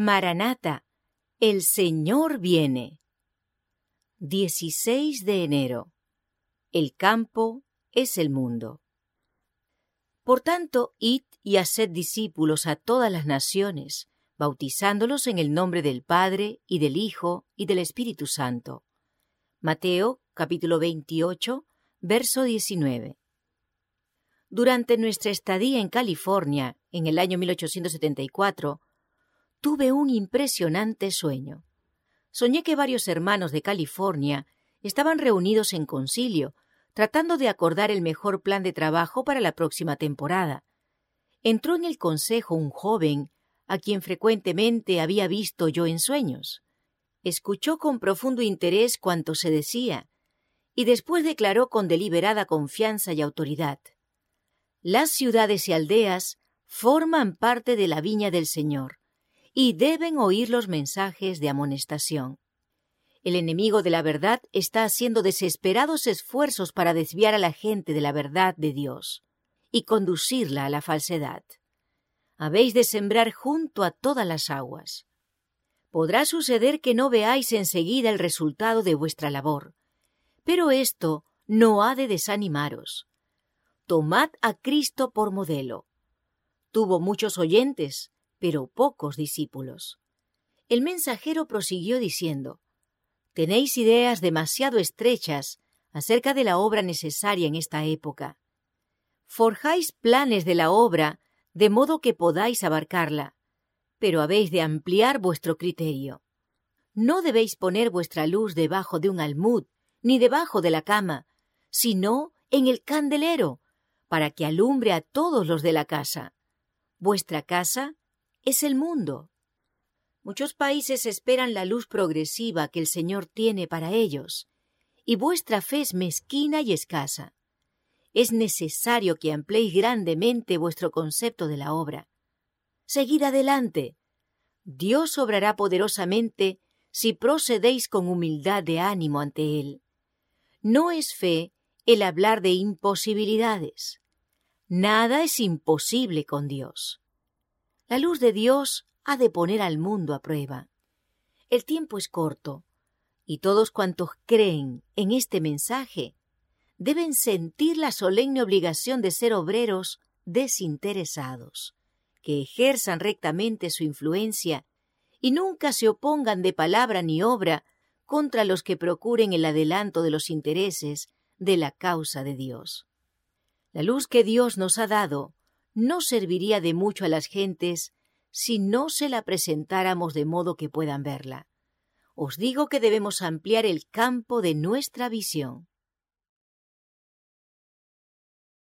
Maranata, el Señor viene. 16 de enero. El campo es el mundo. Por tanto, id y haced discípulos a todas las naciones, bautizándolos en el nombre del Padre, y del Hijo, y del Espíritu Santo. Mateo, capítulo 28, verso 19. Durante nuestra estadía en California, en el año 1874, tuve un impresionante sueño. Soñé que varios hermanos de California estaban reunidos en concilio, tratando de acordar el mejor plan de trabajo para la próxima temporada. Entró en el consejo un joven a quien frecuentemente había visto yo en sueños. Escuchó con profundo interés cuanto se decía, y después declaró con deliberada confianza y autoridad. Las ciudades y aldeas forman parte de la viña del Señor, y deben oír los mensajes de amonestación. El enemigo de la verdad está haciendo desesperados esfuerzos para desviar a la gente de la verdad de Dios y conducirla a la falsedad. Habéis de sembrar junto a todas las aguas. Podrá suceder que no veáis enseguida el resultado de vuestra labor, pero esto no ha de desanimaros. Tomad a Cristo por modelo. Tuvo muchos oyentes, pero pocos discípulos. El mensajero prosiguió diciendo, Tenéis ideas demasiado estrechas acerca de la obra necesaria en esta época. Forjáis planes de la obra de modo que podáis abarcarla, pero habéis de ampliar vuestro criterio. No debéis poner vuestra luz debajo de un almud, ni debajo de la cama, sino en el candelero, para que alumbre a todos los de la casa. Vuestra casa es el mundo. Muchos países esperan la luz progresiva que el Señor tiene para ellos, y vuestra fe es mezquina y escasa. Es necesario que ampliéis grandemente vuestro concepto de la obra. Seguid adelante. Dios obrará poderosamente si procedéis con humildad de ánimo ante Él. No es fe el hablar de imposibilidades. Nada es imposible con Dios. La luz de Dios ha de poner al mundo a prueba. El tiempo es corto, y todos cuantos creen en este mensaje deben sentir la solemne obligación de ser obreros desinteresados, que ejerzan rectamente su influencia y nunca se opongan de palabra ni obra contra los que procuren el adelanto de los intereses de la causa de Dios. La luz que Dios nos ha dado no serviría de mucho a las gentes si no se la presentáramos de modo que puedan verla. Os digo que debemos ampliar el campo de nuestra visión.